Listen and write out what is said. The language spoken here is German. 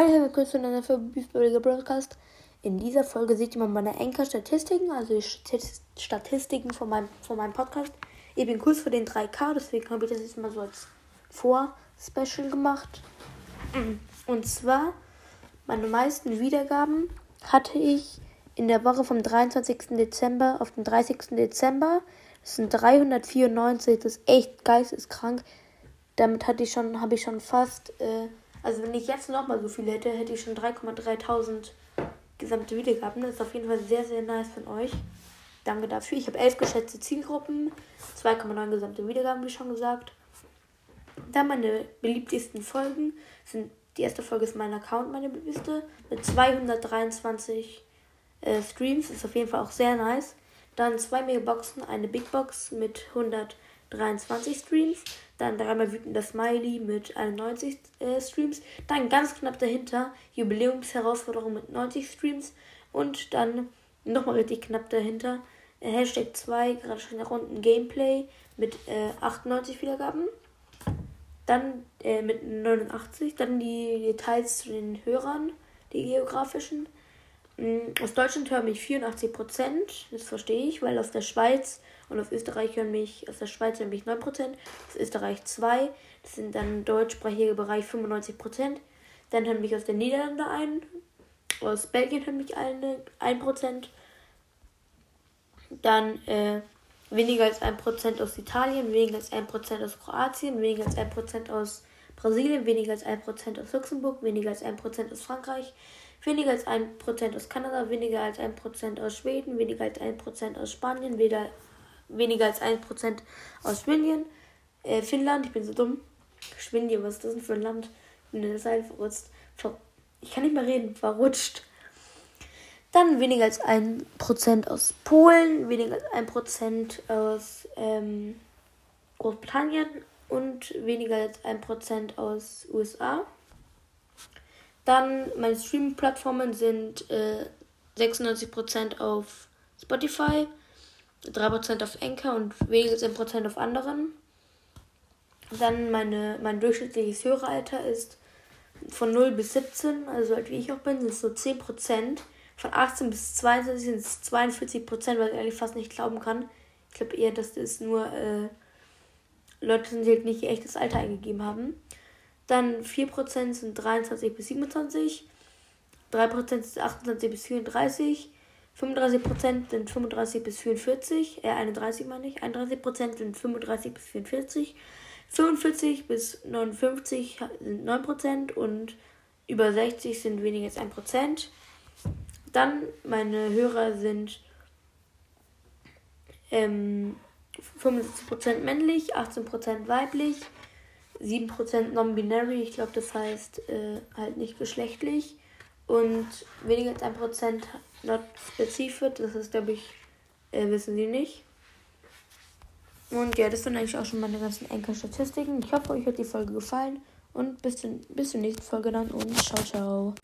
Hi, willkommen zu einer Beefburger Broadcast. In dieser Folge seht ihr meine Anchor-Statistiken, also die Statistiken von meinem, von meinem Podcast. Ich bin kurz vor den 3K, deswegen habe ich das jetzt mal so als Vor-Special gemacht. Und zwar, meine meisten Wiedergaben hatte ich in der Woche vom 23. Dezember auf den 30. Dezember. Das sind 394, das ist echt geisteskrank. Damit hatte ich schon, habe ich schon fast, äh, also wenn ich jetzt nochmal so viel hätte, hätte ich schon 3,3000 gesamte Wiedergaben. Das ist auf jeden Fall sehr, sehr nice von euch. Danke dafür. Ich habe elf geschätzte Zielgruppen, 2,9 gesamte Wiedergaben, wie schon gesagt. Dann meine beliebtesten Folgen sind, die erste Folge ist mein Account, meine beliebteste, mit 223 äh, Streams. Ist auf jeden Fall auch sehr nice. Dann zwei Megaboxen, eine Big Box mit 123 Streams. Dann dreimal wütender Smiley mit 91 äh, Streams. Dann ganz knapp dahinter Jubiläumsherausforderung mit 90 Streams. Und dann nochmal richtig knapp dahinter äh, Hashtag 2, gerade schon nach unten Gameplay mit äh, 98 Wiedergaben. Dann äh, mit 89. Dann die Details zu den Hörern, die geografischen. Mm, aus Deutschland hören mich 84 Prozent. Das verstehe ich, weil aus der Schweiz und aus Österreich hören mich, aus der Schweiz hören mich 9 Prozent, aus Österreich 2. Das sind dann deutschsprachiger Bereich 95 Prozent. Dann hören mich aus den Niederlanden ein. Aus Belgien hören mich eine, 1 Prozent. Dann äh, weniger als 1 Prozent aus Italien, weniger als 1 Prozent aus Kroatien, weniger als 1 Prozent aus Brasilien, weniger als 1 Prozent aus Luxemburg, weniger als 1 Prozent aus Frankreich, weniger als 1% aus Kanada, weniger als 1% aus Schweden, weniger als 1% aus Spanien, weder, weniger als 1% aus Schwindien, äh, Finnland, ich bin so dumm. Schwindien, was ist das denn für ein Land? Ich bin in der Seite verrutscht. Ich kann nicht mehr reden, verrutscht. Dann weniger als 1% aus Polen, weniger als 1% aus ähm, Großbritannien und weniger als 1% aus USA. Dann meine Streaming-Plattformen sind äh, 96% auf Spotify, 3% auf Anchor und weniger als 1% auf anderen. Dann meine, mein durchschnittliches Höreralter ist von 0 bis 17, also halt wie ich auch bin, sind es so 10%. Von 18 bis 22 sind es 42%, was ich eigentlich fast nicht glauben kann. Ich glaube eher, dass das nur äh, Leute sind, die halt nicht ihr echtes Alter eingegeben haben. Dann 4% sind 23 bis 27, 3% sind 28 bis 34, 35% sind 35 bis 44, äh 31 meine ich, 31% sind 35 bis 44, 45 bis 59 sind 9% und über 60 sind weniger als 1%. Dann meine Hörer sind ähm, 75% männlich, 18% weiblich, 7% non-binary, ich glaube, das heißt äh, halt nicht geschlechtlich. Und weniger als 1% not specific, das ist, glaube ich, äh, wissen sie nicht. Und ja, das sind eigentlich auch schon meine ganzen Enkel-Statistiken. Ich hoffe, euch hat die Folge gefallen. Und bis, zum, bis zur nächsten Folge dann und ciao, ciao.